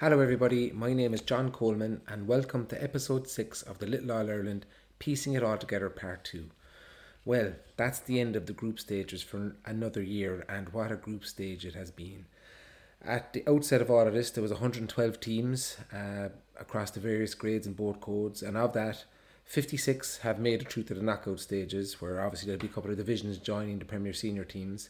Hello, everybody. My name is John Coleman, and welcome to episode 6 of the Little All Ireland Piecing It All Together Part 2. Well, that's the end of the group stages for another year, and what a group stage it has been. At the outset of all of this, there was 112 teams uh, across the various grades and board codes, and of that, 56 have made it through to the knockout stages, where obviously there'll be a couple of divisions joining the Premier Senior teams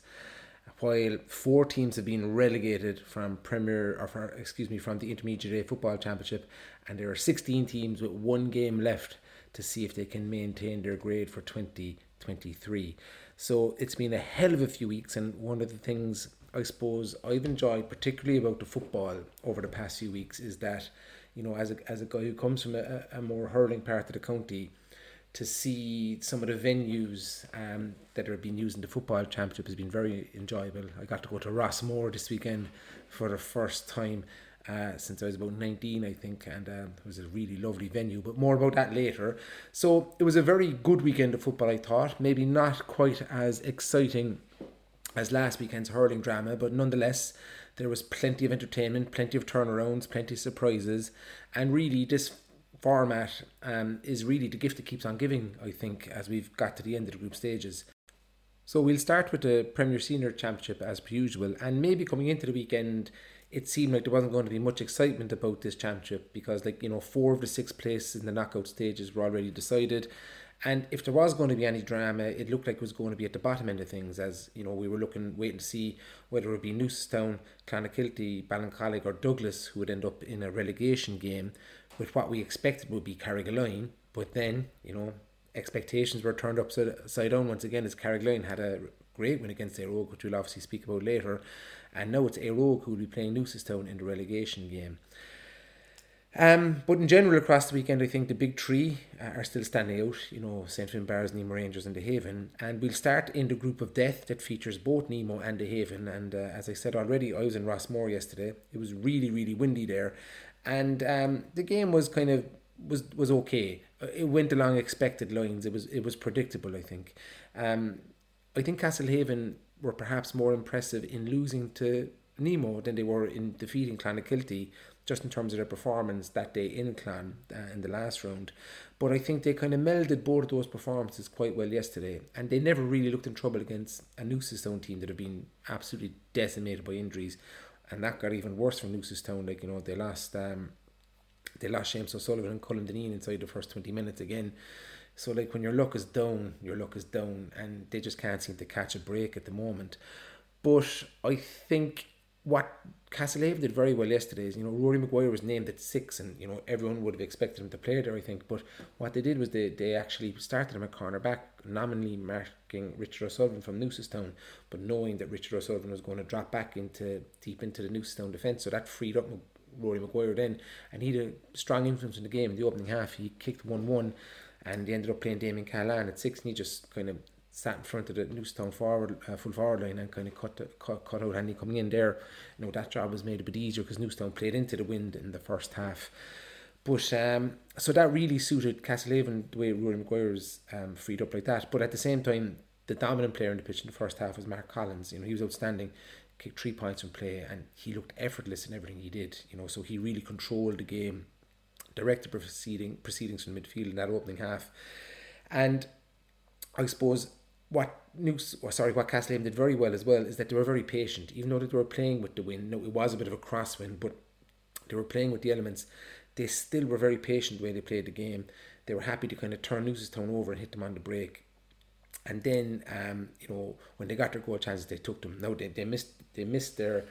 while four teams have been relegated from Premier or excuse me from the Intermediate A Football Championship, and there are 16 teams with one game left to see if they can maintain their grade for 2023. So it's been a hell of a few weeks, and one of the things I suppose I've enjoyed particularly about the football over the past few weeks is that, you know, as a as a guy who comes from a, a more hurling part of the county to see some of the venues um, that are being used in the football championship has been very enjoyable. I got to go to Rossmore this weekend for the first time uh, since I was about 19, I think, and um, it was a really lovely venue, but more about that later. So it was a very good weekend of football, I thought. Maybe not quite as exciting as last weekend's hurling drama, but nonetheless, there was plenty of entertainment, plenty of turnarounds, plenty of surprises, and really this format um, is really the gift that keeps on giving, I think, as we've got to the end of the group stages. So we'll start with the Premier Senior Championship as per usual, and maybe coming into the weekend, it seemed like there wasn't going to be much excitement about this championship because, like, you know, four of the six places in the knockout stages were already decided. And if there was going to be any drama, it looked like it was going to be at the bottom end of things, as you know, we were looking, waiting to see whether it would be Newcestown, Clonakilty, Ballincollig, or Douglas who would end up in a relegation game with what we expected would be Carrigaline. But then, you know, expectations were turned upside down once again as Carrigaline had a great win against Éire Óg, which we'll obviously speak about later. And now it's Éire Óg who will be playing Newcestown in the relegation game. Um, but in general, across the weekend, I think the big three uh, are still standing out. You know, St. Finbarr's, Nemo Rangers, and the Haven. And we'll start in the group of death that features both Nemo and the Haven. And uh, as I said already, I was in Rossmore yesterday. It was really, really windy there, and um, the game was kind of was was okay. It went along expected lines. It was it was predictable. I think. Um, I think Castlehaven were perhaps more impressive in losing to Nemo than they were in defeating Clonakilty, just in terms of their performance that day in Clan uh, in the last round. But I think they kind of melded both of those performances quite well yesterday, and they never really looked in trouble against a Newcestown team that had been absolutely decimated by injuries and that got even worse for Newcestown. Like you know, they lost um, they lost James O'Sullivan and Colin Deneen inside the first twenty minutes again. So like when your luck is down, your luck is down, and they just can't seem to catch a break at the moment. But I think what Castlehaven did very well yesterday is, you know, Rory Maguire was named at six, and you know everyone would have expected him to play there. I think, but what they did was they, they actually started him at corner back, nominally marking Richard O'Sullivan from Newcestown, but knowing that Richard O'Sullivan was going to drop back into deep into the Newcestown defence, so that freed up Rory Maguire then, and he had a strong influence in the game in the opening half. He kicked one one, and he ended up playing Damien Cahalane at six, and he just kind of sat in front of the Newcestown forward uh, full forward line and kind of cut, the, cut cut out Andy coming in there. You know that job was made a bit easier because Newcestown played into the wind in the first half. But um, so that really suited Castlehaven the way Rory Maguire was um, freed up like that. But at the same time, the dominant player in the pitch in the first half was Mark Collins. You know he was outstanding, kicked three points from play, and he looked effortless in everything he did. You know so he really controlled the game, directed proceeding proceedings from midfield in that opening half, and I suppose what or sorry, what Castlehaven did very well as well is that they were very patient, even though they were playing with the wind. No, it was a bit of a crosswind, but they were playing with the elements. They still were very patient the way they played the game. They were happy to kind of turn Newcestown over and hit them on the break. And then, um, you know, when they got their goal chances, they took them. No, they, they missed they missed their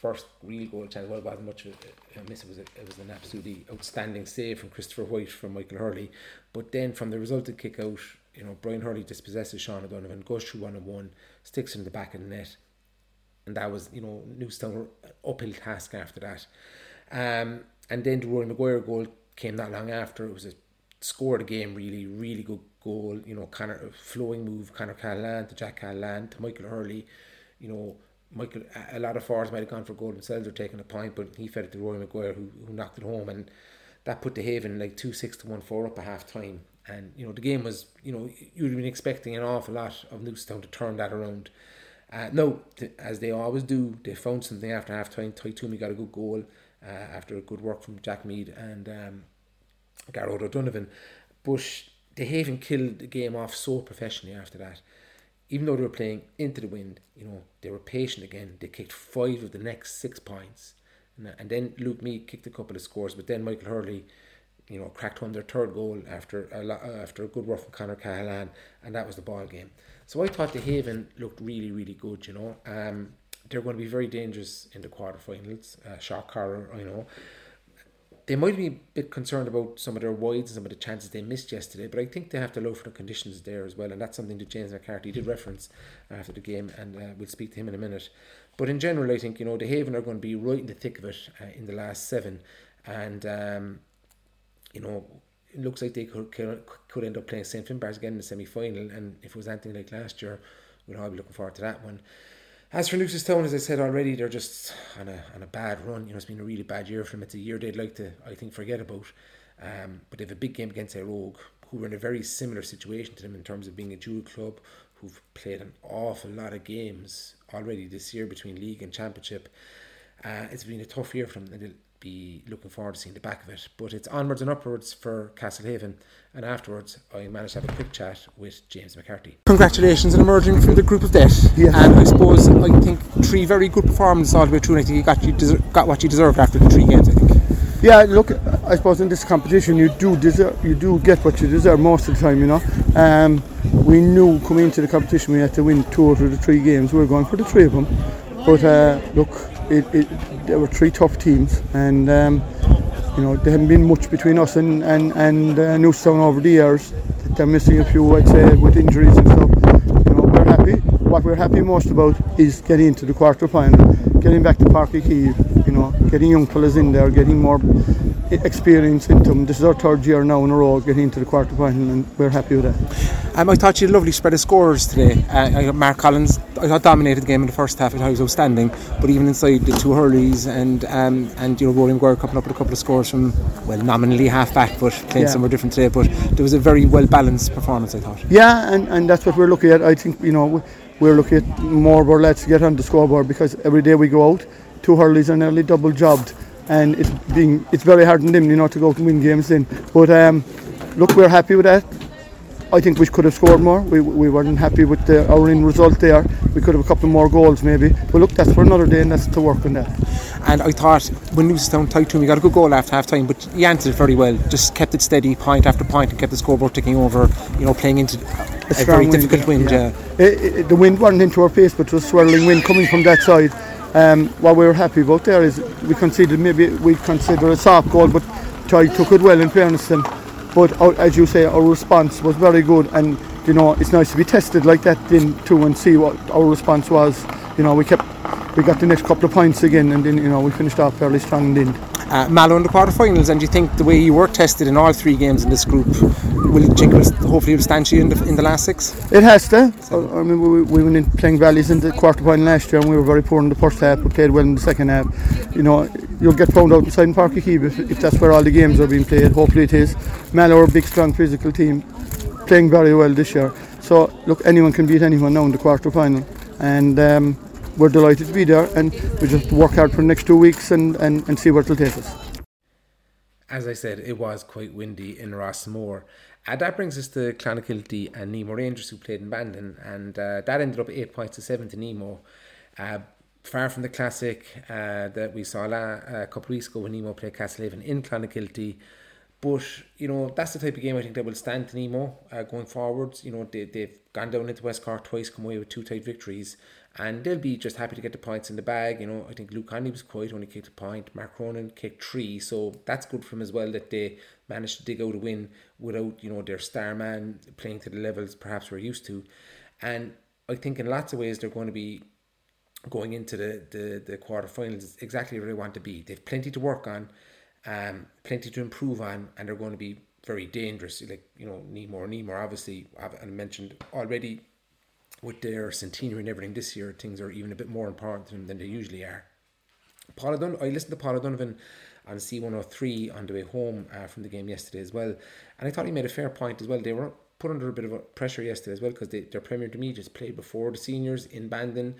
first real goal chance. Well, it wasn't much of a miss. It was a, it was an absolutely outstanding save from Christopher White from Michael Hurley. But then from the resulting kick out, you know, Brian Hurley dispossesses Sean O'Donovan, goes through one on one, sticks in the back of the net. And that was, you know, Newcestown uphill task after that. Um, and then the Rory Maguire goal came not long after. It was a score the game, really, really good goal. You know, kind of flowing move, Conor Cahalane to Jack Cahalane to Michael Hurley. You know, Michael, a lot of forwards might have gone for goal themselves or taken a point, but he fed it to Rory Maguire who, who knocked it home. And that put the Haven like 2 6 to 1 4 up a half time and you know the game was you know you'd been expecting an awful lot of Newcestown to turn that around Uh, no, th- as they always do, they found something after half time. Ty Toomey got a good goal uh, after good work from Jack Meade and um, Garrod O'Donovan. But they haven't killed the game off so professionally after that. Even though they were playing into the wind, you know, they were patient again. They kicked five of the next six points. And, and then Luke Meade kicked a couple of scores, but then Michael Hurley, you know, cracked home their third goal after a after a good work from Conor Cahalane, and that was the ball game. So I thought the Haven looked really, really good. You know, um, they're going to be very dangerous in the quarterfinals. Uh, shock horror, you know they might be a bit concerned about some of their wides and some of the chances they missed yesterday, but I think they have to look for the conditions there as well, and that's something that James McCarthy did reference after the game, and uh, we'll speak to him in a minute. But in general, I think you know the Haven are going to be right in the thick of it uh, in the last seven, and um, you know it looks like they could could end up playing St Finbarrs again in the semi final, and if it was anything like last year, we'll all be looking forward to that one. As for Newcestown, as I said already, they're just on a on a bad run. You know, it's been a really bad year for them. It's a year they'd like to, I think, forget about. Um, but they have a big game against Rogue, who are in a very similar situation to them in terms of being a dual club, who've played an awful lot of games already this year between league and championship. Uh, it's been a tough year for them, be looking forward to seeing the back of it. But it's onwards and upwards for Castlehaven, and afterwards I managed to have a quick chat with James McCarthy. Congratulations on emerging from the group of death. Yeah. And I suppose I think three very good performances all the way through. And I think you got you deser- got what you deserved after the three games. I think. Yeah, look, I suppose in this competition you do deserve, you do get what you deserve most of the time. You know, um, we knew coming into the competition we had to win two out of the three games. We were going for the three of them, but uh, look, it, it, there were three tough teams, and um, you know there hadn't been much between us and and and uh, Newcestown over the years. They're missing a few, I'd say, with injuries and stuff. You know, we're happy. What we're happy most about is getting into the quarter final, getting back to Uí Chaoimh, you know, getting young fellas in there, getting more experience into them. This is our third year now in a row getting into the quarter final, and we're happy with that. Um, I thought you had a lovely spread of scorers today. Uh, I got Mark Collins, I thought dominated the game in the first half. I thought he was outstanding, but even inside the two hurleys and um, and you know Rory Maguire coming up with a couple of scores from well nominally half back, but playing Yeah. somewhere different today. But there was a very well balanced performance. I thought. Yeah, and, and that's what we're looking at. I think you know we- we're looking at more of our lads to get on the scoreboard because every day we go out, two hurleys are nearly double jobbed, and it's being it's very hard on them, you know, to go out and win games then. But um, look, we're happy with that. I think we could have scored more. We, we weren't happy with the, our end result there. We could have a couple more goals maybe. But look, that's for another day, and that's to work on that. And I thought when Newcestown tied to him, he got a good goal after half time, but he answered it very well. Just kept it steady, point after point, and kept the scoreboard ticking over. You know, playing into a, strong very wind, difficult wind. yeah. Yeah. It, it, the wind wasn't into our face, but it was swirling wind coming from that side. Um, what we were happy about there is we conceded maybe we consider a soft goal, but Ty took it well in fairness to. But our, as you say, our response was very good, and you know it's nice to be tested like that then too and see what our response was. You know we kept we got the next couple of points again, and then you know we finished off fairly strong in the end. Uh, Mallow in the quarterfinals, and do you think the way you were tested in all three games in this group will you think will hopefully will stand you in the, in the last six? It has to. I I mean, we, we went in playing Valleys in the quarterfinal last year, and we were very poor in the first half, but played well in the second half. You know, you'll get found out inside in Páirc Uí Chaoimh if, if that's where all the games are being played. Hopefully, it is. Mallow are a big, strong, physical team, playing very well this year. So, look, anyone can beat anyone now in the quarterfinal, and um, we're delighted to be there. And we just work hard for the next two weeks and, and, and see where it'll take us. As I said, it was quite windy in Rossmore. And that brings us to Clonakilty and Nemo Rangers, who played in Bandon, and uh, that ended up eight points to seven to Nemo. Uh, far from the classic uh, that we saw la- a couple weeks ago when Nemo played Castlehaven in Clonakilty. But, you know, that's the type of game I think that will stand to Nemo uh, going forwards. You know, they, they've gone down into West Cork twice, come away with two tight victories, and they'll be just happy to get the points in the bag. You know, I think Luke Connolly was quiet, only kicked a point. Mark Cronin kicked three, so that's good for him as well that they managed to dig out a win without, you know, their star man playing to the levels perhaps we're used to. And I think in lots of ways they're going to be going into the, the, the quarterfinals exactly where they want to be. They've plenty to work on, um, plenty to improve on, and they're going to be very dangerous. Like, you know, Nemor, Nemor, obviously, I mentioned already with their centenary and everything this year, things are even a bit more important to them than they usually are. Paul O'Don- I listened to Paul O'Donovan on C103 on the way home uh, from the game yesterday as well, and I thought he made a fair point as well. They were put under a bit of pressure yesterday as well because their Premier Intermediates played before the seniors in Bandon.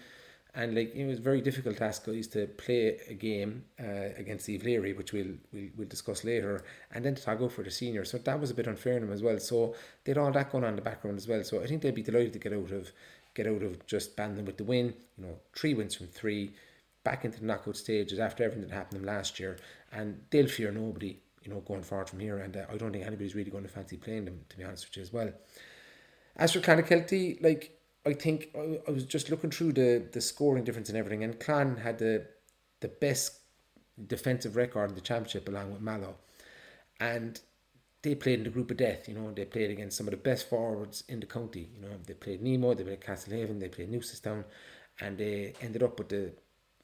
And like it was very difficult to ask guys to play a game uh, against Iveleary, which we'll, we'll we'll discuss later, and then to tag for the seniors. So that was a bit unfair to them as well. So they had all that going on in the background as well. So I think they'd be delighted to get out of get out of just Bandon with the win. You know, three wins from three, back into the knockout stages after everything that happened last year, and they'll fear nobody. You know, going forward from here, and uh, I don't think anybody's really going to fancy playing them, to be honest with you as well. As for Clonakilty, like I think I, I was just looking through the the scoring difference and everything, and Clan had the the best defensive record in the championship along with Mallow, and they played in the group of death. You know, they played against some of the best forwards in the county. You know, they played Nemo, they played Castlehaven, they played Newcestown, and they ended up with the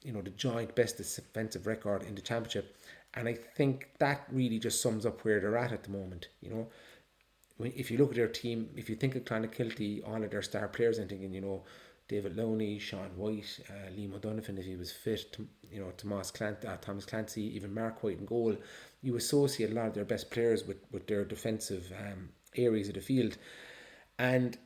you know the joint best defensive record in the championship. And I think that really just sums up where they're at at the moment. You know, if you look at their team, if you think of Clonakilty, all of their star players, I'm thinking, you know, David Loney, Sean White, uh, Liam O'Donovan, if he was fit, you know, Thomas, Clant- uh, Thomas Clancy, even Mark White in goal, you associate a lot of their best players with, with their defensive um, areas of the field. And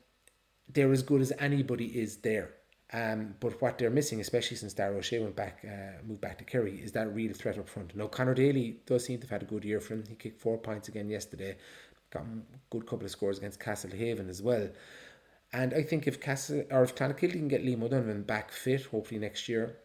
they're as good as anybody is there. Um, but what they're missing, especially since Dara O'Shea went back, uh, moved back to Kerry, is that real threat up front. Now, Conor Daly does seem to have had a good year for him. He kicked four points again yesterday, got good couple of scores against Castlehaven as well. And I think if Castle or if Clonakilty can get Liam O'Donovan back fit, hopefully next year,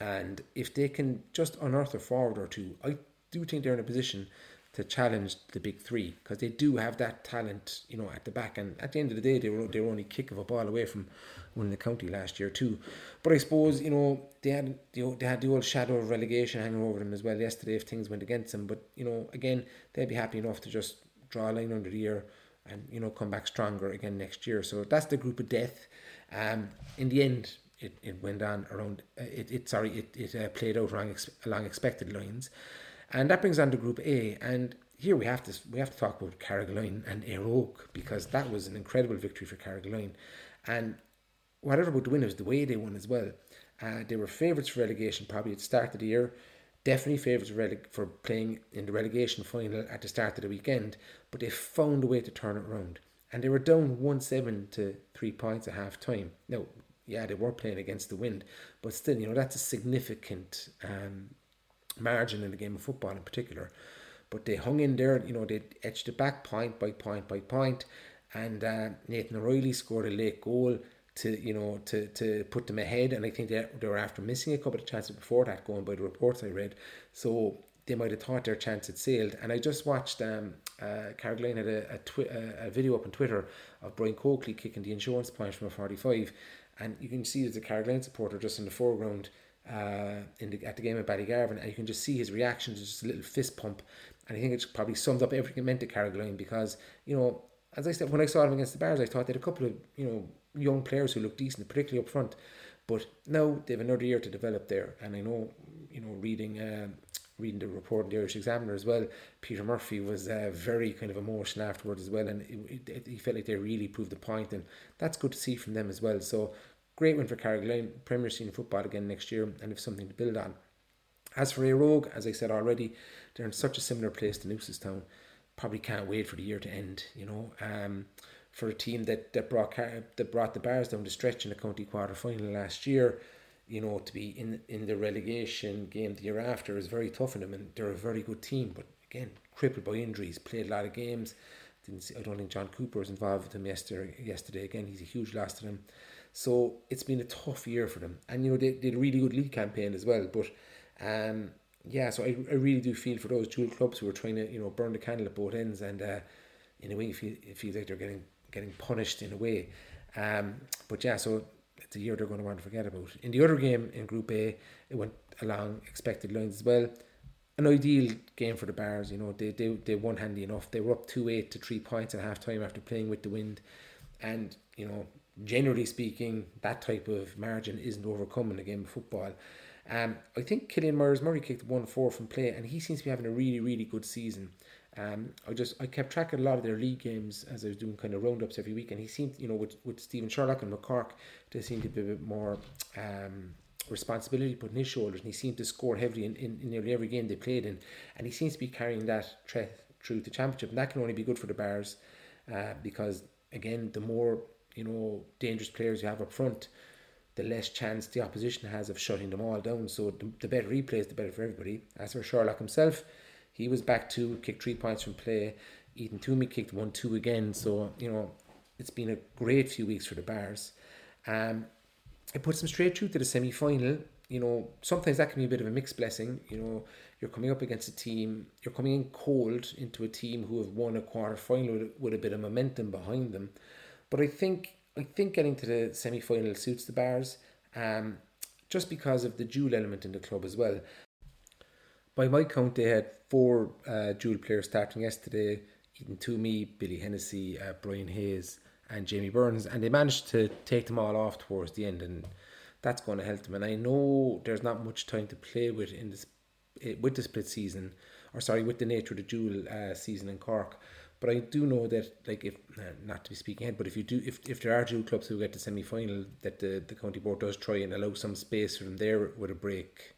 and if they can just unearth a forward or two, I do think they're in a position to challenge the big three because they do have that talent, you know, at the back. And at the end of the day, they were they were only kick of a ball away from winning the county last year too. But I suppose you know they had know, they had the old shadow of relegation hanging over them as well yesterday if things went against them. But you know, again, they'd be happy enough to just draw a line under the year and you know come back stronger again next year. So that's the group of death. Um, in the end, it, it went on around. Uh, it, it sorry it it uh, played out along along expected lines, and that brings on to Group A. And here we have to we have to talk about Carrigaline and Éire because that was an incredible victory for Carrigaline, and whatever about the winners, the way they won as well. Uh, they were favourites for relegation probably at the start of the year definitely favourites for playing in the relegation final at the start of the weekend, but they found a way to turn it around. And they were down 1 7 to 3 points at half time. Now, yeah, they were playing against the wind, but still, you know, that's a significant um, margin in the game of football in particular. But they hung in there, you know, they etched it back point by point by point, and uh, Nathan O'Reilly scored a late goal to you know to to put them ahead and I think they, they were after missing a couple of chances before that going by the reports I read. So they might have thought their chance had sailed. And I just watched um uh, Carrigaline had a, a, twi- a, a video up on Twitter of Brian Coakley kicking the insurance point from a 45 and you can see there's a Carrigaline supporter just in the foreground uh, in the, at the game at Ballygarvan and you can just see his reaction to just a little fist pump. And I think it probably sums up everything it meant to Carrigaline because you know as I said when I saw him against the Barrs I thought they had a couple of you know young players who look decent, particularly up front. But now they have another year to develop there, and I know, you know, reading uh, reading the report in the Irish Examiner as well, Peter Murphy was uh, very kind of emotional afterwards as well, and it, it, he felt like they really proved the point, and that's good to see from them as well. So great win for Carrigaline, Premier Senior football again next year, and have something to build on. As for Óg, as I said already, they're in such a similar place to Newcestown. Probably can't wait for the year to end. You know, um, for a team that that brought that brought the Barrs down the stretch in the county quarter final last year. You know, to be in in the relegation game the year after is very tough on them, and they're a very good team. But again, crippled by injuries, played a lot of games. Didn't see, I don't think John Cooper was involved with them yesterday. Yesterday again, he's a huge loss to them. So it's been a tough year for them, and you know they, they did a really good league campaign as well. But um, yeah, so I, I really do feel for those dual clubs who are trying to you know burn the candle at both ends, and uh, in a way, it feels like they're getting getting punished in a way. Um, but yeah, so it's a year they're going to want to forget about. In the other game in Group A, it went along expected lines as well. An ideal game for the Barrs, you know, they they, they won handy enough. They were up 2 8 to 3 points at half time after playing with the wind. And, you know, generally speaking, that type of margin isn't overcome in a game of football. Um, I think Killian Myers Murray kicked 1 4 from play, and he seems to be having a really, really good season. Um, I just I kept track of a lot of their league games as I was doing kind of roundups every week, and he seemed you know with with Stephen Sherlock and McCork, there seemed to be a bit more um, responsibility put on his shoulders, and he seemed to score heavily in, in, in nearly every game they played in, and he seems to be carrying that threat through the championship, and that can only be good for the Bears, uh, because again, the more you know dangerous players you have up front, the less chance the opposition has of shutting them all down. So the, the better he plays, the better for everybody. As for Sherlock himself, he was back to kick three points from play. Ethan Twomey kicked one two again. So you know it's been a great few weeks for the Barrs. Um, it puts them straight through to the semi final. You know, sometimes that can be a bit of a mixed blessing. You know, you're coming up against a team, you're coming in cold into a team who have won a quarter final with, with a bit of momentum behind them. But I think I think getting to the semi final suits the Barrs, um, just because of the dual element in the club as well. By my count, they had four uh, dual players starting yesterday: Ethan Twomey, Billy Hennessy, uh, Brian Hayes, and Jamie Burns, and they managed to take them all off towards the end, and that's going to help them. And I know there's not much time to play with in this eh, with the split season, or sorry, with the nature of the dual uh, season in Cork. But I do know that, like, if uh, not to be speaking ahead, but if you do, if, if there are two clubs who get to semi final, that the, the county board does try and allow some space for them there with a break.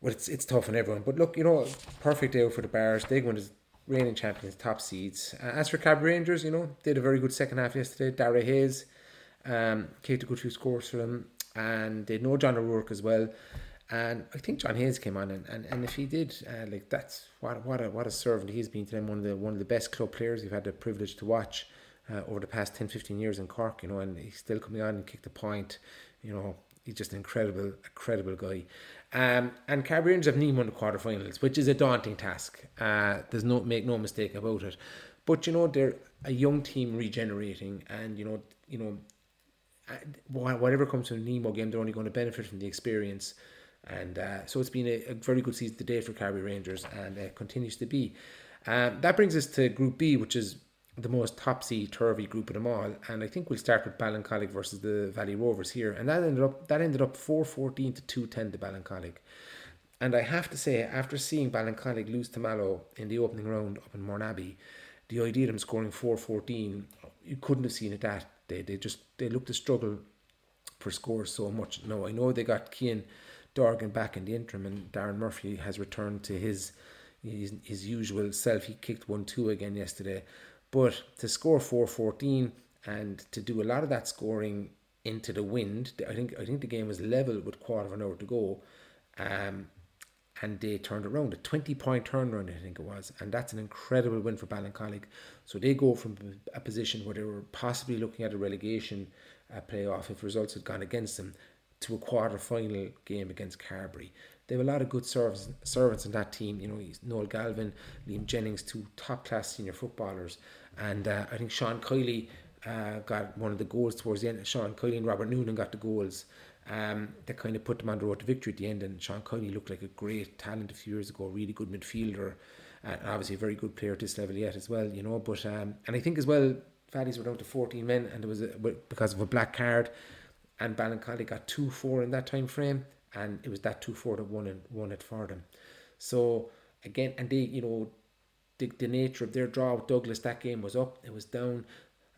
Well, it's it's tough on everyone. But look, you know, perfect day for the Bears. They go into reigning champions, top seeds. Uh, as for Carbery Rangers, you know, they had a very good second half yesterday. Dara Hayes um, kicked a good scores for them, and they know John O'Rourke as well. And I think John Hayes came on, and, and, and if he did, uh, like that's what what a what a servant he's been to them. One of the one of the best club players we've had the privilege to watch uh, over the past 10, 15 years in Cork. You know, and he's still coming on and kicked a point. You know, he's just an incredible, incredible guy. Um, and Carbery Rangers have Nemo in the quarterfinals, which is a daunting task. Uh, there's no make no mistake about it. But you know, they're a young team regenerating, and you know, you know, uh, whatever comes from the Nemo game, they're only going to benefit from the experience. And uh, so it's been a, a, very good season today for Carbery Rangers and uh, continues to be. Um, that brings us to Group B, which is the most topsy turvy group of them all. And I think we'll start with Ballincollig versus the Valley Rovers here. And that ended up that ended up 414 to 210 to Ballincollig. And I have to say, after seeing Ballincollig lose to Mallow in the opening round up in Mourneabbey, the idea of them scoring 414, you couldn't have seen it that. They, they just they looked to struggle for scores so much. No, I know they got Cian Dorgan back in the interim, and Darren Murphy has returned to his his, his usual self. He kicked one two again yesterday, but to score four fourteen and to do a lot of that scoring into the wind, I think I think the game was level with quarter of an hour to go, um, and they turned around a twenty point turnaround. I think it was, and that's an incredible win for Ballincollig. So they go from a position where they were possibly looking at a relegation playoff if results had gone against them to a quarter final game against Carbery. They have a lot of good servants, servants in that team. You know, Noel Galvin, Liam Jennings, two top class senior footballers, and uh, I think Sean Kiley uh, got one of the goals towards the end. Sean Kiley and Robert Noonan got the goals. Um, that kind of put them on the road to victory at the end. And Sean Kiley looked like a great talent a few years ago, really good midfielder, and obviously a very good player at this level yet as well. You know, but um, and I think as well, Valleys were down to fourteen men, and it was a, because of a black card and Ballincollig got two four in that time frame, and it was that two four that won and won it for them. So again, and they you know the, the nature of their draw with Douglas that game was up, it was down.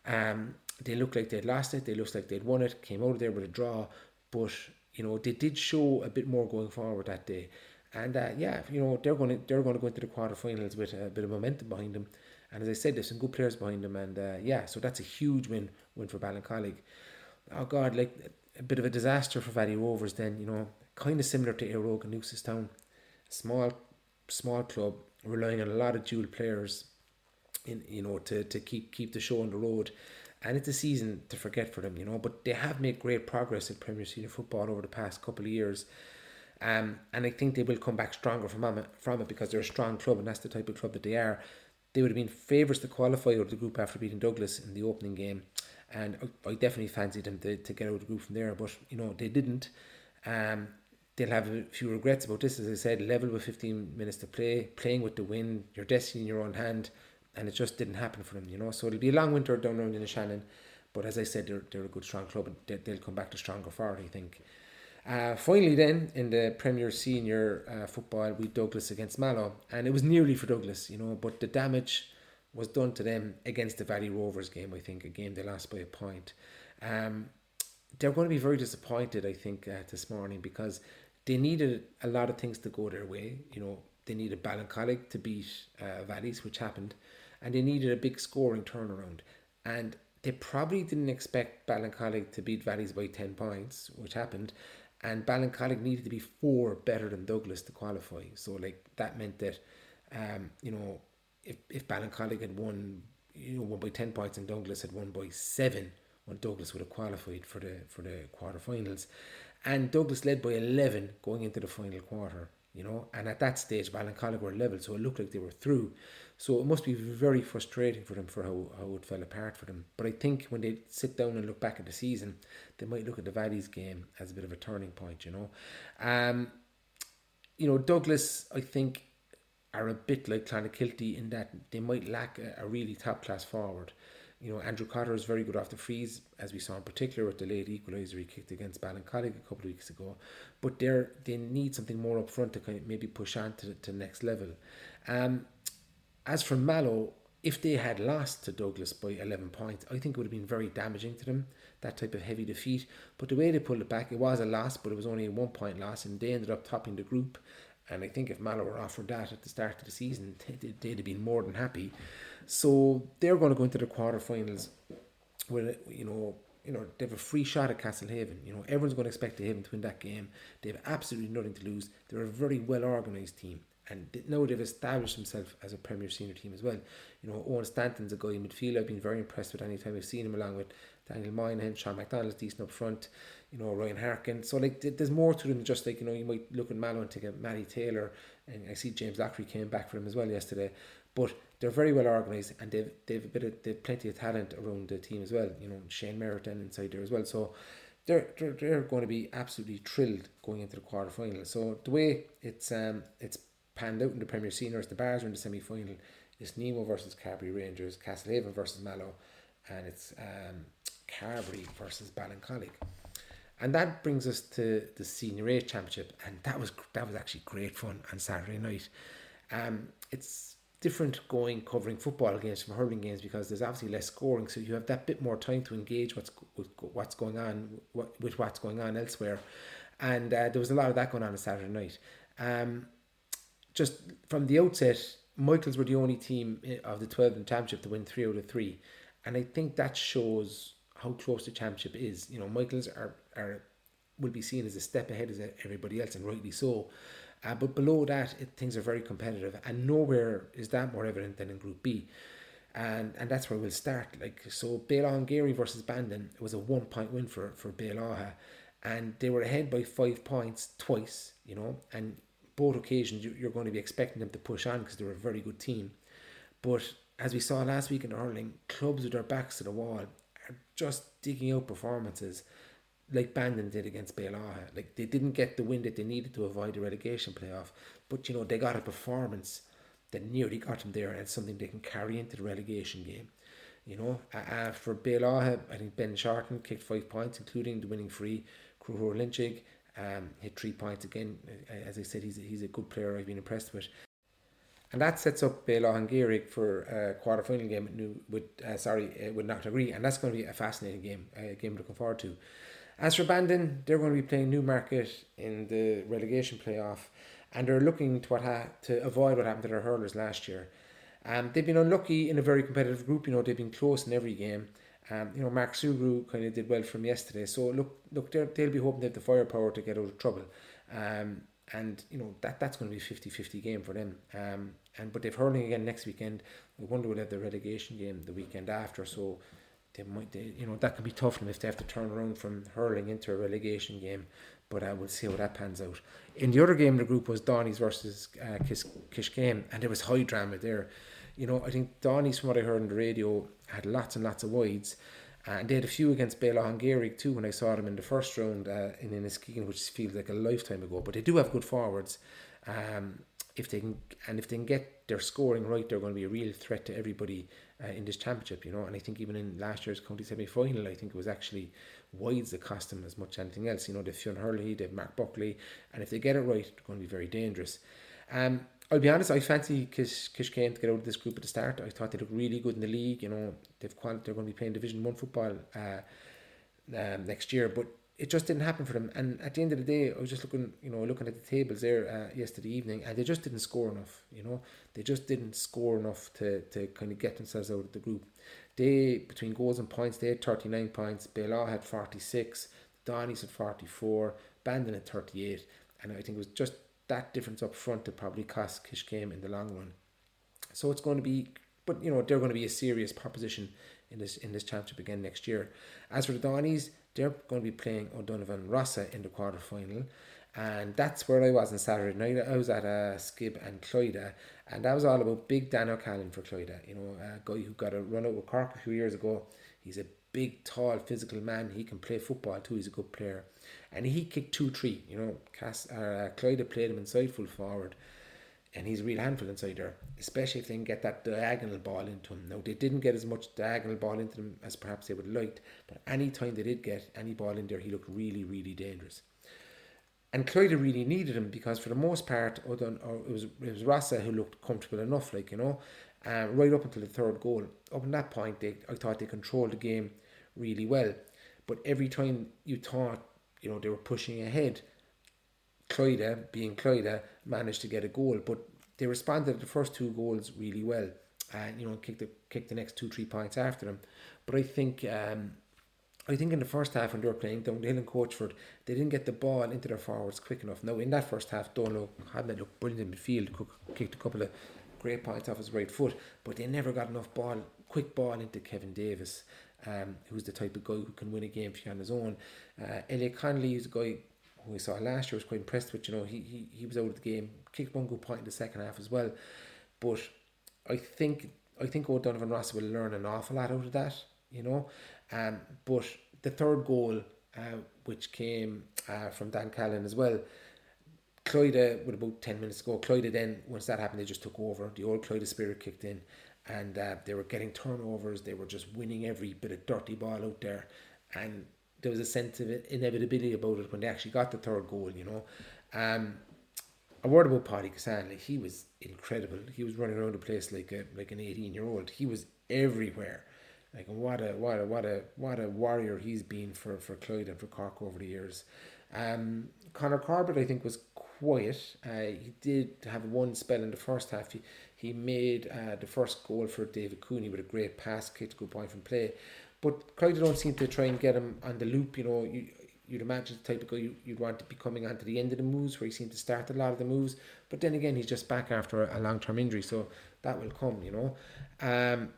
Um, they looked like they'd lost it. They looked like they'd won it. Came out of there with a draw, but you know they did show a bit more going forward that day. And uh, yeah, you know they're going to they're going to go into the quarterfinals with a bit of momentum behind them. And as I said, there's some good players behind them, and uh, yeah, so that's a huge win win for Ballincollig oh God, like a bit of a disaster for Valley Rovers. Then you know, kind of similar to and Newcestown, small, small club relying on a lot of dual players, in you know, to to keep keep the show on the road. And it's a season to forget for them, you know. But they have made great progress in Premier Senior football over the past couple of years. Um, and I think they will come back stronger from it, from it because they're a strong club and that's the type of club that they are. They would have been favourites to qualify out of the group after beating Douglas in the opening game and I, I definitely fancied them to, to get out of the group from there, but you know they didn't. Um, they'll have a few regrets about this, as I said. Level with 15 minutes to play, playing with the wind, your destiny in your own hand, and it just didn't happen for them, you know. So it'll be a long winter down around Innishannon, but as I said, they're they're a good strong club, and they, they'll come back to stronger for it, I think. Uh, finally, then in the Premier Senior uh, football, we Douglas against Mallow, and it was nearly for Douglas, you know, but the damage was done to them against the Valley Rovers game. I think a game they lost by a point. Um, they're going to be very disappointed, I think, uh, this morning because they needed a lot of things to go their way. You know, they needed Ballincollig to beat uh, Valleys, which happened, and they needed a big scoring turnaround. And they probably didn't expect Ballincollig to beat Valleys by 10 points, which happened. And Ballincollig needed to be four better than Douglas to qualify. So, like, that meant that, um, you know, if, if Ballincollig had won, you know, won by 10 points and Douglas had won by seven, well, Douglas would have qualified for the for the quarterfinals. And Douglas led by 11 going into the final quarter, you know. And at that stage, Ballincollig were level, so it looked like they were through. So it must be very frustrating for them for how, how it fell apart for them. But I think when they sit down and look back at the season, they might look at the Valleys game as a bit of a turning point, you know. Um, you know, Douglas, I think, are a bit like Clonakilty in that they might lack a, a really top class forward. You know, Andrew Cotter is very good off the frees, as we saw in particular with the late equaliser he kicked against Ballincollig a couple of weeks ago. But they they need something more up front to kind of maybe push on to, to the next level. Um, as for Mallow, if they had lost to Douglas by 11 points, I think it would have been very damaging to them, that type of heavy defeat. But the way they pulled it back, it was a loss, but it was only a one point loss, and they ended up topping the group. And I think if Mallow were offered that at the start of the season, they'd have been more than happy. So they're going to go into the quarterfinals with, you know, you know, they have a free shot at Castlehaven. You know, everyone's going to expect Haven to win that game. They have absolutely nothing to lose. They're a very well organised team and now they've established themselves as a Premier Senior team as well. You know, Owen Stanton's a guy in midfield I've been very impressed with any time I've seen him along with Daniel Moynihan, Sean McDonald's decent up front, you know, Ryan Harkin. So like there's more to them than just like, you know, you might look at Mallow and take a Matty Taylor and I see James Loughrey came back for him as well yesterday. But they're very well organised and they've they've a bit of they've plenty of talent around the team as well. You know, Shane Merritt then inside there as well. So they're, they're, they're going to be absolutely thrilled going into the quarter final. So the way it's um it's panned out in the Premier Seniors. The Barrs are in the semi final. It's Nemo versus Carbery Rangers, Castlehaven versus Mallow, and it's um, Carbery versus Ballincollig. And that brings us to the Senior A Championship, and that was that was actually great fun on Saturday night. Um, it's different going covering football games from hurling games because there's obviously less scoring, so you have that bit more time to engage what's what's going on with what's going on elsewhere. And uh, there was a lot of that going on on Saturday night. Um, just from the outset, Michaels were the only team of the 12 in the championship to win three out of three. And I think that shows how close the championship is. You know, Michaels are, are will be seen as a step ahead as everybody else, and rightly so. Uh, but below that, it, things are very competitive, and nowhere is that more evident than in Group B. And and that's where we'll start. Like so, Bailagh Gary versus Bandon. It was a one point win for for Bailagh, and they were ahead by five points twice. You know, and both occasions you're going to be expecting them to push on because they're a very good team. But as we saw last week in hurling, clubs with their backs to the wall are just digging out performances like Bandon did against Bailagh. Like they didn't get the win that they needed to avoid the relegation playoff, but you know they got a performance that nearly got them there, and something they can carry into the relegation game. You know, uh, for Bailagh, I think Ben Shorten kicked five points, including the winning free. Cruhor Lynchig um, hit three points again. As I said, he's a, he's a good player. I've been impressed with. And that sets up Bailagh and Gehrig for a quarter final game with, uh, sorry uh, with Knocknagree, and that's going to be a fascinating game, a game looking forward to. As for Bandon, they're going to be playing Newmarket in the relegation playoff, and they're looking to what ha- to avoid what happened to their hurlers last year. Um, they've been unlucky in a very competitive group. You know, they've been close in every game. Um, you know, Mark Sugrue kind of did well from yesterday. So look, look, they'll be hoping they have the firepower to get out of trouble. Um, and you know that that's going to be a 50-50 game for them. Um, and but they've hurling again next weekend. We wonder will have the relegation game the weekend after. So they might, they, you know, that can be tough for them if they have to turn around from hurling into a relegation game. But uh, we'll see how that pans out. In the other game, the group was Donny's versus uh, Kish, game, and there was high drama there you know, I think Donny's, from what I heard on the radio, had lots and lots of wides. And they had a few against Bela Hungary too when I saw them in the first round uh, in Enniskeegan, which feels like a lifetime ago. But they do have good forwards. Um, if they can, and if they can get their scoring right, they're going to be a real threat to everybody uh, in this championship. You know, and I think even in last year's county semi final, I think it was actually wides that cost them as much as anything else. You know, they've Fionn Hurley, they've Mark Buckley, and if they get it right, they're going to be very dangerous. Um, I'll be honest, I fancy Kish, Kiskeam to get out of this group at the start. I thought they looked really good in the league. You know, they've quali- they're going to be playing Division One football uh, um, next year. But it just didn't happen for them. And at the end of the day, I was just looking, you know, looking at the tables there uh, yesterday evening, and they just didn't score enough. You know, they just didn't score enough to, to kind of get themselves out of the group. They between goals and points, they had thirty nine points. Bela had forty six. Donny's had forty four. Bandon had thirty eight. And I think it was just that difference up front that probably cost Kiskeam in the long run. So it's going to be, but you know, they're going to be a serious proposition in this in this championship again next year. As for the Donnies, they're going to be playing O'Donovan Rossa in the quarter final. And that's where I was on Saturday night. I was at uh, Skibb and Clyda, and that was all about Big Dan O'Callaghan for Clyda. You know, a guy who got a run out with Cork a few years ago. He's a big, tall, physical man. He can play football too. He's a good player, and he kicked two, three. You know, Cass, uh, Clyda played him inside full forward, and he's a real handful inside there, especially if they can get that diagonal ball into him. Now, they didn't get as much diagonal ball into them as perhaps they would have liked, but any time they did get any ball in there, he looked really, really dangerous. And Clyda really needed him because for the most part, or it was it was Rossa who looked comfortable enough, like you know, uh, right up until the third goal. Up in that point, they I thought they controlled the game really well, but every time you thought you know they were pushing ahead, Clyda, being Clyda, managed to get a goal, but they responded to the first two goals really well, and you know kicked the kicked the next two three points after them. But I think um, I think in the first half when they were playing down the hill in Coachford, they didn't get the ball into their forwards quick enough. Now in that first half, Donlow hadn't looked brilliant in midfield, kicked a couple of great points off his right foot, but they never got enough ball, quick ball into Kevin Davis, um, who's the type of guy who can win a game for you on his own. Uh, Elliot Connolly is a guy who we saw last year was quite impressed with. You know, he, he, he was out of the game, kicked one good point in the second half as well. But I think I think O'Donovan Rossa will learn an awful lot out of that. You know, um, but the third goal, uh, which came uh, from Dan Callan as well. Clyda, with about 10 minutes ago, Clyda then, once that happened, they just took over. The old Clyda spirit kicked in and uh, they were getting turnovers. They were just winning every bit of dirty ball out there. And there was a sense of inevitability about it when they actually got the third goal, you know. Um, a word about Paddy like he was incredible. He was running around the place like a like an eighteen year old. He was everywhere. Like what a what a what a what a warrior he's been for for Clyde and for Cork over the years. Um, Conor Corbett I think was quiet. Uh, he did have one spell in the first half. He he made uh, the first goal for David Cooney with a great pass, kicked a good point from play. But Clyde don't seem to try and get him on the loop. You know, you, you'd imagine the type of guy you, you'd want to be coming onto the end of the moves where he seemed to start a lot of the moves. But then again, he's just back after a, a long term injury, so that will come, you know. Um,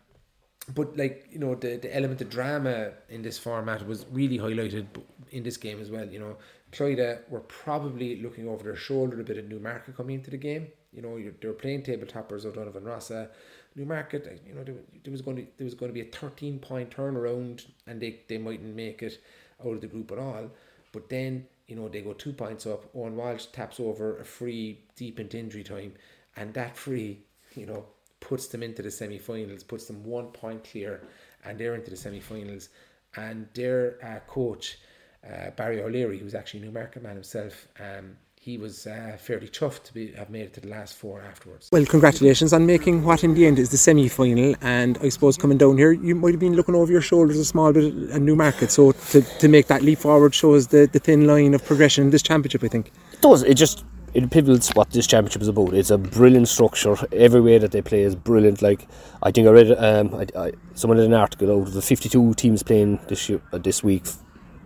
but like you know, the, the element of drama in this format was really highlighted in this game as well. You know, Clyde were probably looking over their shoulder a bit at Newmarket coming into the game. You know, they were playing table toppers O'Donovan Rossa. Newmarket, you know, there, was going to there was going to be a thirteen point turnaround, and they they mightn't make it out of the group at all. But then you know they go two points up. Owen Walsh taps over a free deep into injury time, and that free, you know, puts them into the semi-finals, puts them one point clear, and they're into the semi-finals. And their uh, coach, uh, Barry O'Leary, who's actually a Newmarket man himself, um, he was uh, fairly chuffed to be, have made it to the last four afterwards. Well, congratulations on making what in the end is the semi final. And I suppose coming down here, you might have been looking over your shoulders a small bit at Newmarket. So to, to make that leap forward shows the, the thin line of progression in this championship, I think. It does. It just it pivots what this championship is about. It's a brilliant structure. Every way that they play is brilliant. Like I think I read um, I, I, someone did an article out of the 52 teams playing this year, uh, this week.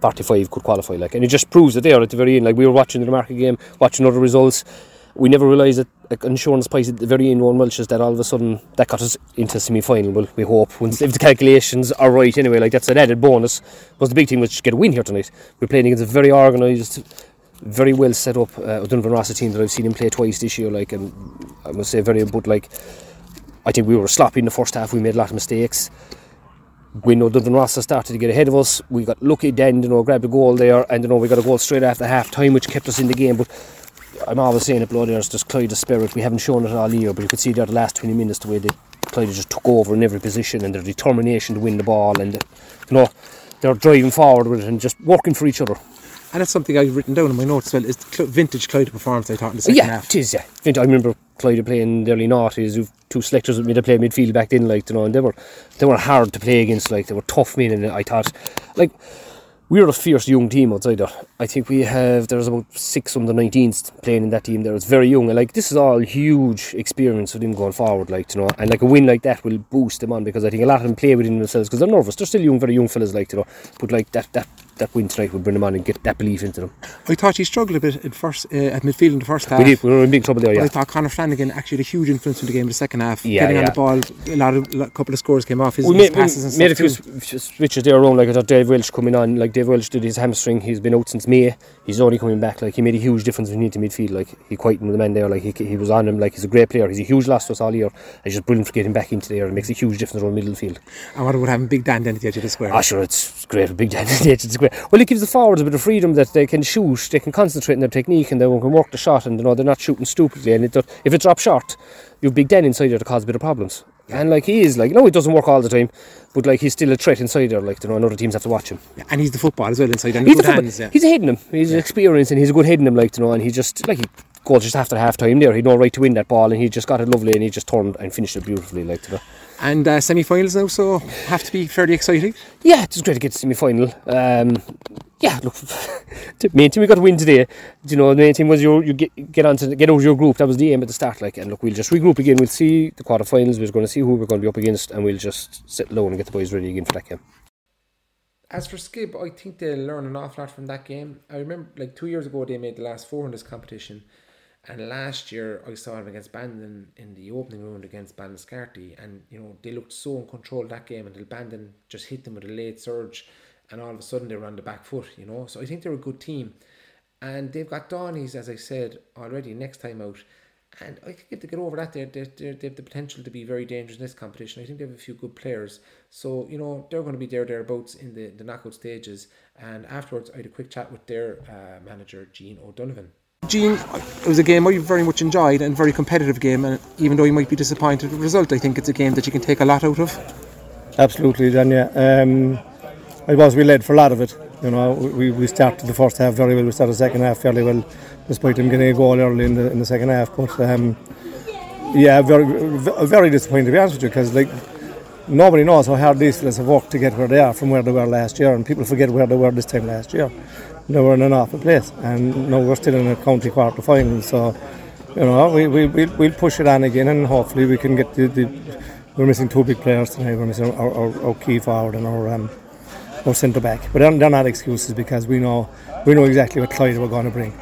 45 could qualify, like, and it just proves that they are at the very end. Like we were watching the market game, watching other results. We never realised that like, insurance price at the very end one Welsh that all of a sudden that got us into semi final. Well, we hope once if the calculations are right anyway, like that's an added bonus. But the big thing was to get a win here tonight. We're playing against a very organised, very well set up uh, O'Donovan Rossa team that I've seen him play twice this year. Like, and I must say, very but like, I think we were sloppy in the first half. We made a lot of mistakes when O'Donovan Rossa started to get ahead of us, we got lucky then, you know, grabbed a goal there, and you know, we got a goal straight after half time, which kept us in the game. But I'm always saying it, blood just Clyde the spirit. We haven't shown it all year, but you could see there the last 20 minutes the way they Clyde just took over in every position and their determination to win the ball, and you know, they're driving forward with it and just working for each other. And that's something I've written down in my notes as well, is the vintage Clyde performance I thought in the second yeah, half. Yeah, it is, yeah. I remember Clyde playing the early noughties, two selectors with me to play midfield back then, like, you know, and they were they were hard to play against, like, they were tough men, and I thought, like, we're a fierce young team outside there. I think we have there's about six under 19s playing in that team there. It's very young and like this is all huge experience for them going forward, like you know, and like a win like that will boost them on because I think a lot of them play within themselves because they're nervous. They're still young, very young fellas, like you know, but like that that that win tonight would bring them on and get that belief into them. I thought he struggled a bit at first uh, at midfield in the first half. We did. We were in big trouble there. Yeah. I thought Conor Flanagan actually had a huge influence in the game in the second half. Yeah, Getting on the ball, a lot of a couple of scores came off his, We his made, passes and made a few too. switches there around. Like I thought Dave Welsh coming on. Like Dave Welsh did his hamstring. He's been out since May. He's only coming back. Like he made a huge difference when he into midfield. Like he quietened the men there. Like he, he was on him. Like he's a great player. He's a huge loss to us all year. It's just brilliant for getting back into there. It makes a huge difference around middle field. And what about having Big Dan down at the edge of the square? Ah, sure, it's great. Big of the square. Well, it gives the forwards a bit of freedom that they can shoot, they can concentrate on their technique, and they can work the shot, and you know they're not shooting stupidly. And it, if it drops short, you've Big Dan inside there to cause a bit of problems. And like he is, like no, it doesn't work all the time, but like he's still a threat inside there. Like you know, and other teams have to watch him. Yeah, and he's the football as well inside. And He's, the hands. Yeah. he's a head in him. He's experienced and he's a good head in him. Like you know, and he just like he goals just after half time there. He'd no right to win that ball, and he just got it lovely, and he just turned and finished it beautifully. Like you know. And uh, semi-finals now, so have to be fairly exciting. Yeah, it was great to get to semi final. Um, yeah, look, the main thing we got to win today. Do You know, the main thing was you you get get on to get out of your group. That was the aim at the start. Like, and look, we'll just regroup again. We'll see the quarterfinals. We're going to see who we're going to be up against, and we'll just sit low and get the boys ready again for that game. As for Skibb, I think they'll learn an awful lot from that game. I remember, like two years ago, they made the last four in this competition, and last year I saw them against Bandon in the opening round against Bandon and you know they looked so in control that game until Bandon just hit them with a late surge, and all of a sudden they were on the back foot. You know, so I think they're a good team, and they've got Dohenys, as I said already, next time out. And I think if they get over that, they're, they're, they're, they have the potential to be very dangerous in this competition. I think they have a few good players. So, you know, they're going to be there, thereabouts in the, the knockout stages. And afterwards, I had a quick chat with their uh, manager, Gene O'Donovan. Gene, it was a game I very much enjoyed and very competitive game. And even though you might be disappointed with the result, I think it's a game that you can take a lot out of. Absolutely, John. Yeah, um, I was we led for a lot of it. You know, we, we started the first half very well. We started the second half fairly well, despite them getting a goal early in the in the second half. But um, yeah, very very disappointed to be honest with you, because like nobody knows how hard these fellas have worked to get where they are from where they were last year, and people forget where they were this time last year. They were in an awful place, and now we're still in a county quarter final. So, you know, we we we'll, we'll push it on again, and hopefully we can get the. the we're missing two big players tonight. We're missing our, our, our key forward and our um, our centre back. But they're, they're not excuses because we know we know exactly what Clyda we're going to bring.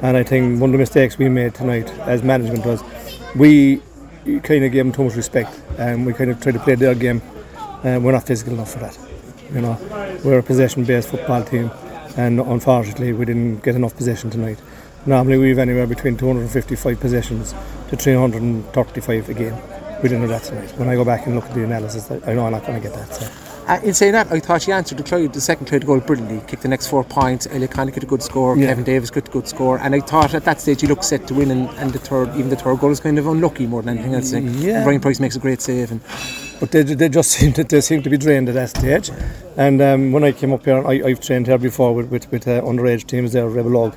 And I think one of the mistakes we made tonight as management was we kind of gave them too much respect and we kind of tried to play their game and we're not physical enough for that. You know, we're a possession based football team and unfortunately we didn't get enough possession tonight. Normally we have anywhere between 255 possessions to 335 a game. We didn't have that tonight. When I go back and look at the analysis, I know I'm not going to get that. So. Uh, in saying that, I thought she answered the, Clyda, the second Clyda goal brilliantly. Kicked the next four points. Elliot Connick got a good score. Yeah. Kevin Davis got a good score. And I thought at that stage he looked set to win. And, and the third, even the third goal was kind of unlucky more than anything else. I think. Yeah. Brian Price makes a great save. And but they, they just seem to they seem to be drained at that stage. And um, when I came up here, I, I've trained here before with with, with uh, underage teams there, Rebel Óg,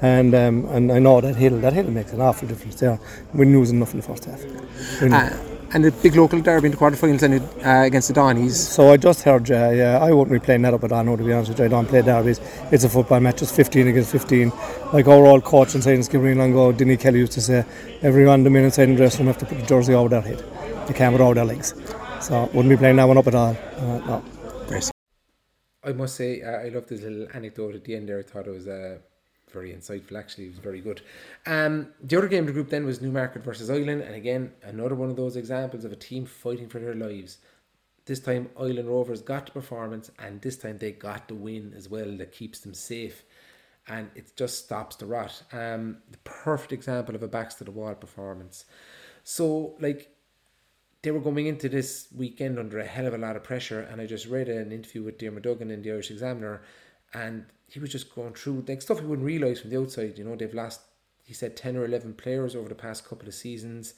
and um, and I know that hill that hill makes an awful difference there. We're losing enough in the first half. We're- and the big local derby in the quarterfinals and uh, against the Dohenys. so I just heard, uh, yeah, I wouldn't be playing that up at Arno to be honest with you. I don't play derbies. It's a football match. It's 15 against 15. Like our old coach inside in Skibbereen Longo, Denny Kelly used to say, everyone the men inside the dressing room have to put the jersey over their head. They can't put over their legs. So wouldn't be playing that one up at all. Uh, no. I must say, uh, I love this little anecdote at the end there. I thought it was uh, very insightful, actually. It was very good. Um, the other game of the group then was Newmarket versus Ilen. And again, another one of those examples of a team fighting for their lives. This time, Ilen Rovers got the performance, and this time they got the win as well that keeps them safe. And it just stops the rot. Um, the perfect example of a backs to the wall performance. So, like, they were going into this weekend under a hell of a lot of pressure. And I just read an interview with Dermot Duggan in the Irish Examiner, and he was just going through like stuff he wouldn't realise from the outside. You know, they've lost, he said, 10 or 11 players over the past couple of seasons.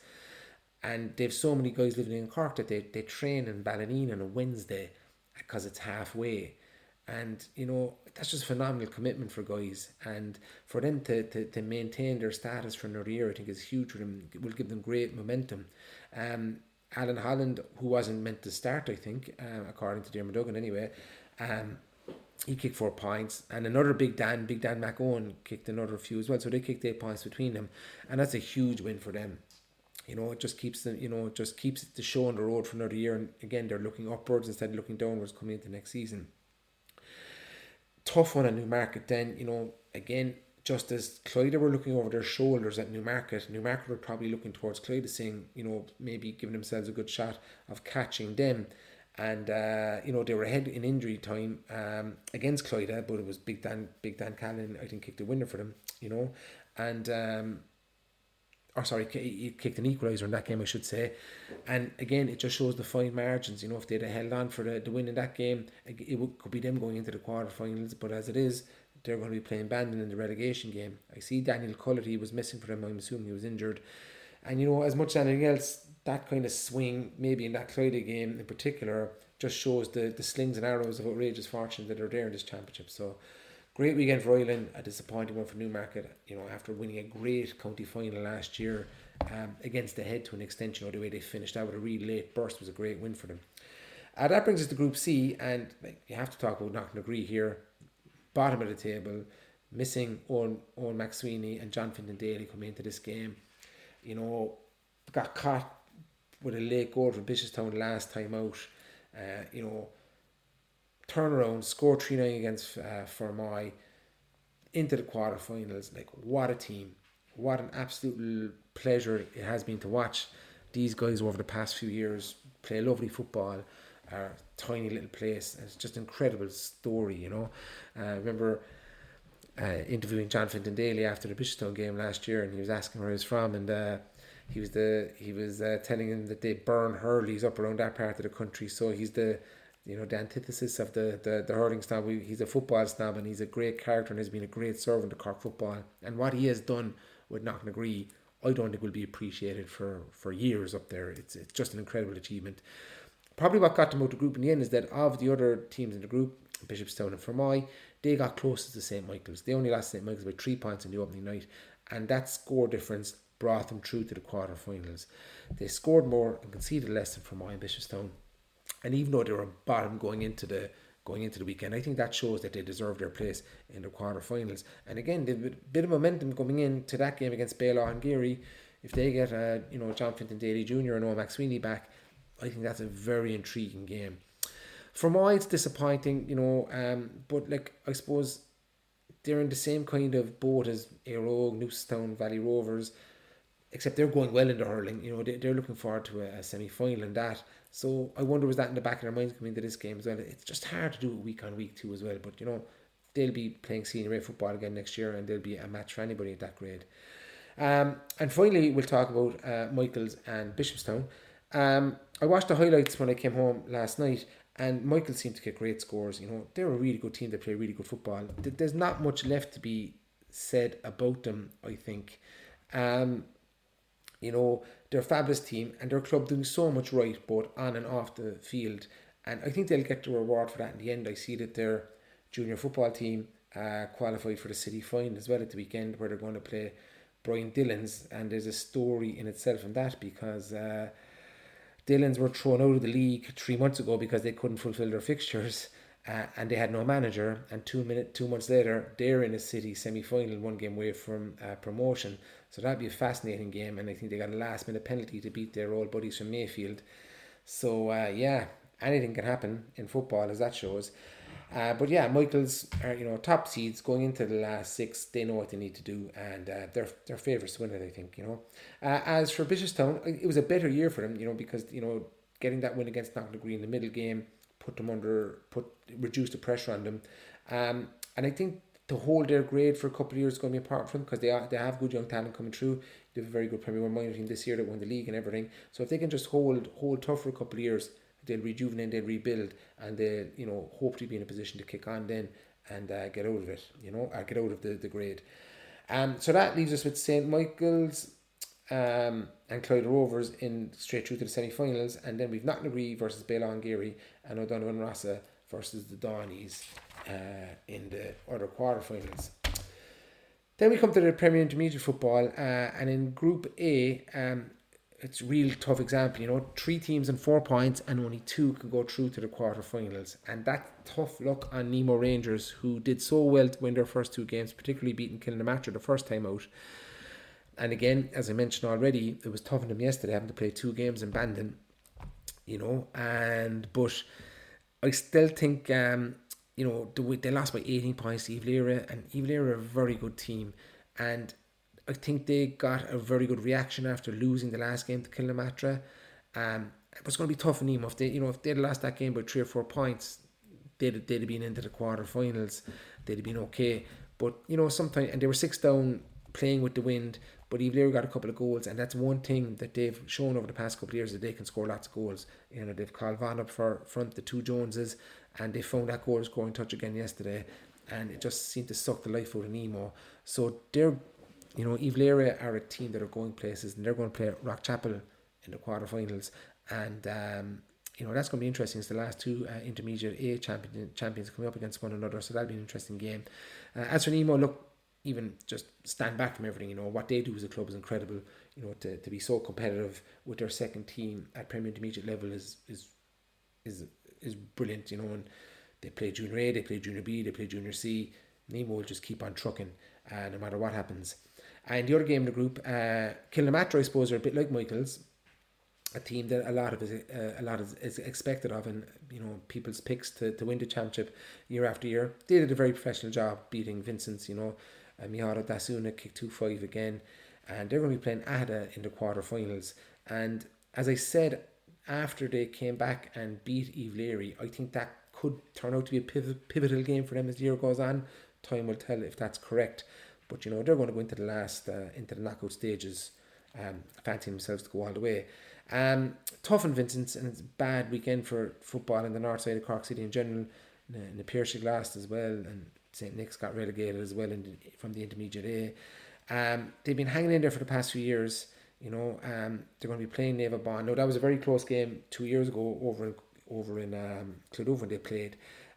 And they've so many guys living in Cork that they, they train in Ballineen on a Wednesday because it's halfway. And, you know, that's just phenomenal commitment for guys. And for them to, to, to maintain their status for another year, I think is huge for them. It will give them great momentum. Um, Alan Holland, who wasn't meant to start, I think, uh, according to Dermot Duggan anyway, um, he kicked four points, and another Big Dan, Big Dan MacEoin kicked another few as well. So they kicked eight points between them, and that's a huge win for them. You know, it just keeps them. You know, it just keeps the show on the road for another year, and again they're looking upwards instead of looking downwards coming into next season. Tough one at Newmarket. Then you know, again, just as Clyda were looking over their shoulders at Newmarket, Newmarket were probably looking towards Clyde, saying, you know, maybe giving themselves a good shot of catching them and uh, you know they were ahead in injury time um, against Clyda, but it was Big Dan Big Dan Callan I think kicked the winner for them, you know, and um, or sorry, he kicked an equaliser in that game, I should say. And again, it just shows the fine margins. You know, if they'd have held on for the, the win in that game, it would, could be them going into the quarterfinals. But as it is, they're going to be playing Bandon in the relegation game. I see Daniel Cullity was missing for them. I'm assuming he was injured. And you know, as much as anything else, that kind of swing, maybe in that Clyda game in particular, just shows the, the slings and arrows of outrageous fortune that are there in this championship. So, great weekend for Ilen, a disappointing one for Newmarket. You know, after winning a great county final last year um, against the head to an extension, or the way they finished out with a really late burst was a great win for them. Uh, that brings us to Group C, and like, you have to talk about Knocknagree here, bottom of the table, missing Owen, Owen McSweeney and John Fintan Daly coming into this game. You know, got caught with a late goal from Bishopstown last time out. Uh, you know, turn around, score 3 9 against uh, Fermoy into the quarterfinals. Like, what a team. What an absolute pleasure it has been to watch these guys over the past few years play lovely football. Our tiny little place. It's just incredible story, you know. Uh, remember uh, interviewing John Fintan Daly after the Bishopstown game last year, and he was asking where he was from, and uh, he was the he was uh, telling him that they burn hurleys up around that part of the country. So he's the you know the antithesis of the the, the hurling snob. He's a football snob and he's a great character and has been a great servant to Cork football. And what he has done with Knocknagree, I don't think will be appreciated for for years up there. It's it's just an incredible achievement. Probably what got them out of the group in the end is that of the other teams in the group, Bishopstown and Fermoy, they got closest to St Michael's. They only lost St Michael's by three points in the opening night, and that score difference brought them through to the quarterfinals. They scored more and conceded less than Fermoy Ambitious Bishopstown. And even though they were bottom going into the going into the weekend, I think that shows that they deserve their place in the quarterfinals. And again, they've a bit of momentum coming into that game against Béal Átha'n Ghaorthaidh. If they get uh, you know John Fintan Daly Jr. and Owen McSweeney back, I think that's a very intriguing game. Fermoy, it's disappointing, you know, um, but like I suppose they're in the same kind of boat as Éire Óg, Newcestown, Valley Rovers except they're going well in the hurling. You know, they, they're looking forward to a, a semi final and that. So I wonder was that in the back of their minds coming into this game as well. It's just hard to do it week on week too as well. But you know, they'll be playing senior A football again next year, and they'll be a match for anybody at that grade. Um, and finally, we'll talk about uh, Michaels and Bishopstown. Um, I watched the highlights when I came home last night, and Michael seemed to get great scores. You know, they're a really good team. They play really good football. There's not much left to be said about them. I think. Um, you know, they're a fabulous team and their club doing so much right both on and off the field. And I think they'll get the reward for that in the end. I see that their junior football team uh, qualified for the city final as well at the weekend where they're going to play Brian Dillons. And there's a story in itself in that because uh, Dillons were thrown out of the league three months ago because they couldn't fulfill their fixtures. Uh, and they had no manager. And two minute, two months later, they're in a city semi final, one game away from uh, promotion. So that'd be a fascinating game, and I think they got a last minute penalty to beat their old buddies from Mayfield. So uh, yeah, anything can happen in football, as that shows. Uh, but yeah, Michaels are you know top seeds going into the last six. They know what they need to do, and uh, they're they're favourites to win it. I think you know. Uh, as for Bishopstown, it was a better year for them, you know, because you know getting that win against Knocknagree in the middle game put them under put reduce the pressure on them, um, and I think to hold their grade for a couple of years is going to be important for them because they are, they have good young talent coming through. They have a very good Premier One minor team this year that won the league and everything. So if they can just hold hold tough for a couple of years, they'll rejuvenate, they'll rebuild, and they'll you know hopefully be in a position to kick on then and uh, get out of it. You know, or get out of the the grade. Um, so that leaves us with St Michael's um, and Clyda Rovers in straight through to the semi-finals, and then we've Knocknagree versus Béal Átha'n Ghaorthaidh and O'Donovan Rossa versus the Dohenys uh, in the other quarterfinals. Then we come to the Premier Intermediate Football, uh, and in Group A, um, it's a real tough example. You know, three teams and four points, and only two can go through to the quarterfinals, and that tough luck on Nemo Rangers, who did so well to win their first two games, particularly beating Kilnamartyra the first time out. And again, as I mentioned already, it was on them yesterday having to play two games in Bandon. You know, and but I still think um, you know they, lost by eighteen points to Iveleary, and Iveleary are a very good team, and I think they got a very good reaction after losing the last game to Kilnamartyra. Um, it was going to be tough for Nemo if they, you know, if they'd lost that game by three or four points, they'd they'd have been into the quarterfinals. They'd have been okay. But you know, sometimes and they were six down, playing with the wind. But Eve got a couple of goals, and that's one thing that they've shown over the past couple of years that they can score lots of goals. You know, they've called Van up for front, the two Joneses, and they found that goal scoring touch again yesterday, and it just seemed to suck the life out of Nemo. So they're you know, Eve are a team that are going places and they're going to play Rockchapel in the quarterfinals. And, um, you know, that's going to be interesting. It's the last two uh, intermediate A champion, champions coming up against one another. So that'll be an interesting game. Uh, as for Nemo, look, even just stand back from everything, you know, what they do as a club is incredible. You know, to, to be so competitive with their second team at Premier Intermediate level is, is, is, is brilliant, you know, and they play Junior A, they play Junior B, they play Junior C. Nemo will just keep on trucking uh, no matter what happens. And the other game in the group, uh, I suppose, are a bit like Michael's, a team that a lot of is, uh, a lot is, is expected of, and you know people's picks to, to win the championship year after year. They did a very professional job beating Vincent's. You know, Mihara Dasuna kicked two five again, and they're going to be playing Aghada in the quarterfinals. And as I said, after they came back and beat Iveleary, I think that could turn out to be a pivotal game for them as the year goes on. Time will tell if that's correct. But you know they're going to go into the last uh, into the knockout stages, um, fancying themselves to go all the way. Um, tough and Vincent's and it's a bad weekend for football in the north side of Cork City in general. In the Piarsaigh last as well, and St Nick's got relegated as well in from the intermediate A. Um, they've been hanging in there for the past few years. You know, um, they're going to be playing Naomh Abán. No, that was a very close game two years ago over in, over in um, when they played.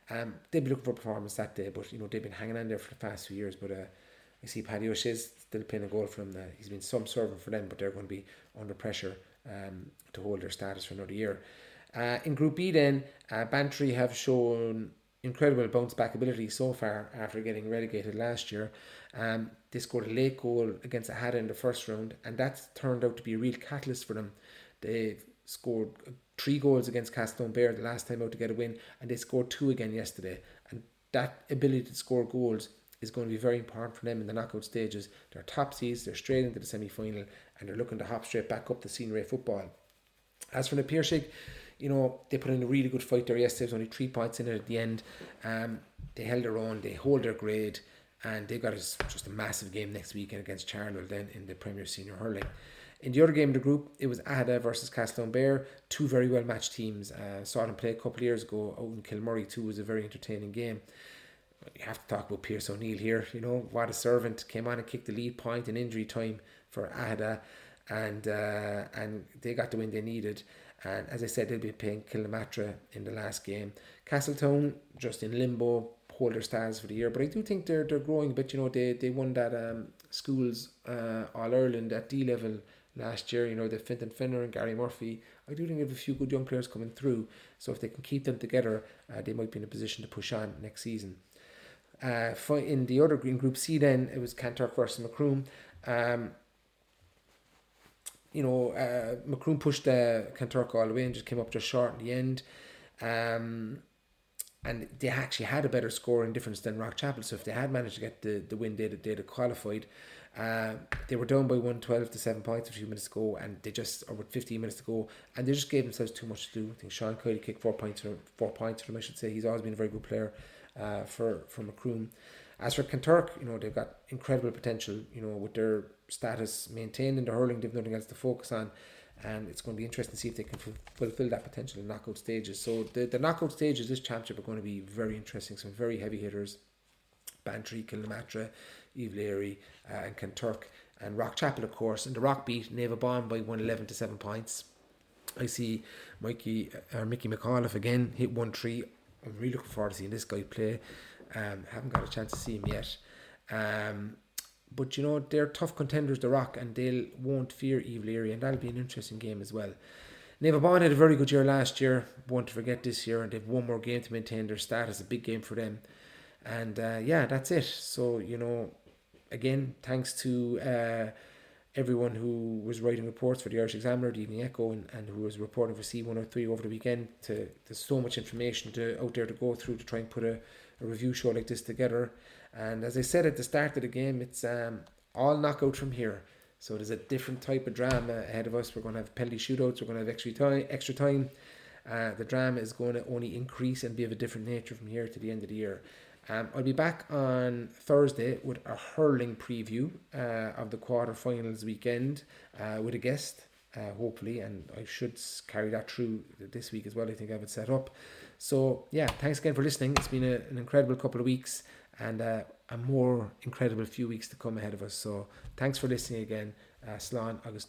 Um, they'd be looking for performance that day, but you know they've been hanging in there for the past few years. But uh, I see Paddy O'Shea's still playing a goal for them. He's been some servant for them, but they're going to be under pressure um, to hold their status for another year. Uh, in Group B, then uh, Bantry have shown incredible bounce back ability so far after getting relegated last year. Um, they scored a late goal against Aghada in the first round, and that's turned out to be a real catalyst for them. They scored three goals against Castletownbere the last time out to get a win, and they scored two again yesterday. And that ability to score goals is going to be very important for them in the knockout stages. They're top seeds, they're straight into the semi final, and they're looking to hop straight back up the senior A football. As for the Piarsaigh, you know, they put in a really good fight there yesterday. Was only three points in it at the end. Um, they held their own, they hold their grade, and they've got just a massive game next weekend against Charleville then in the Premier Senior Hurling. In the other game of the group, it was Aghada versus Castletownbere, two very well matched teams. Uh, saw them play a couple of years ago out in Kilmurry too. was a very entertaining game you have to talk about Pierce O'Neill here. You know, what a servant came on and kicked the lead point in injury time for Aghada, and uh, and they got the win they needed. And as I said, they'll be playing Kilnamartyra in the last game. Castletown just in limbo, hold their stars for the year. But I do think they're they're growing a bit. You know, they they won that um, schools uh, All Ireland at D level last year. You know, the Fintan Finner and Gary Murphy. I do think they have a few good young players coming through. So if they can keep them together, uh, they might be in a position to push on next season. Uh, in the other green group C, then it was Kanturk versus Macroom. Um, you know, uh, Macroom pushed the Kanturk all the way and just came up just short in the end. Um, and they actually had a better scoring difference than Rockchapel. So if they had managed to get the, the win, they'd, they'd have qualified. Uh, they were down by 112 to 7 points a few minutes ago, and they just, or with 15 minutes to go, and they just gave themselves too much to do. I think Sean Kiley kicked four points for, four points for I should say. He's always been a very good player uh, for for Macroom. As for Kanturk, you know they've got incredible potential. You know with their status maintained in the hurling, they've nothing else to focus on, and it's going to be interesting to see if they can fulfill that potential in knockout stages. So the the knockout stages this championship are going to be very interesting. Some very heavy hitters, Bantry, Kilnamartyra, Eve Leary, uh, and Kanturk, and Rockchapel of course. And the Rock beat Naomh Abán by one eleven to seven points. I see Mikey or uh, Mickey McAuliffe again hit one three I'm really looking forward to seeing this guy play. Um, haven't got a chance to see him yet. Um, but you know they're tough contenders, the Rock, and they won't fear Iveleary, and that'll be an interesting game as well. Naomh Abán had a very good year last year, won't forget this year, and they've one more game to maintain their status, a big game for them. And uh, yeah, that's it. So, you know, again, thanks to uh, everyone who was writing reports for the Irish Examiner, the Evening Echo, and, and who was reporting for C103 over the weekend. To There's so much information to out there to go through to try and put a, a review show like this together. And as I said at the start of the game, it's um, all knockout from here. So there's a different type of drama ahead of us. We're going to have penalty shootouts. We're going to have extra time. Extra time. Uh, the drama is going to only increase and be of a different nature from here to the end of the year. Um, I'll be back on Thursday with a hurling preview uh, of the quarterfinals weekend uh, with a guest, uh, hopefully, and I should carry that through this week as well. I think I have it set up. So, yeah, thanks again for listening. It's been a, an incredible couple of weeks and uh, a more incredible few weeks to come ahead of us. So, thanks for listening again. Uh, Slán agus.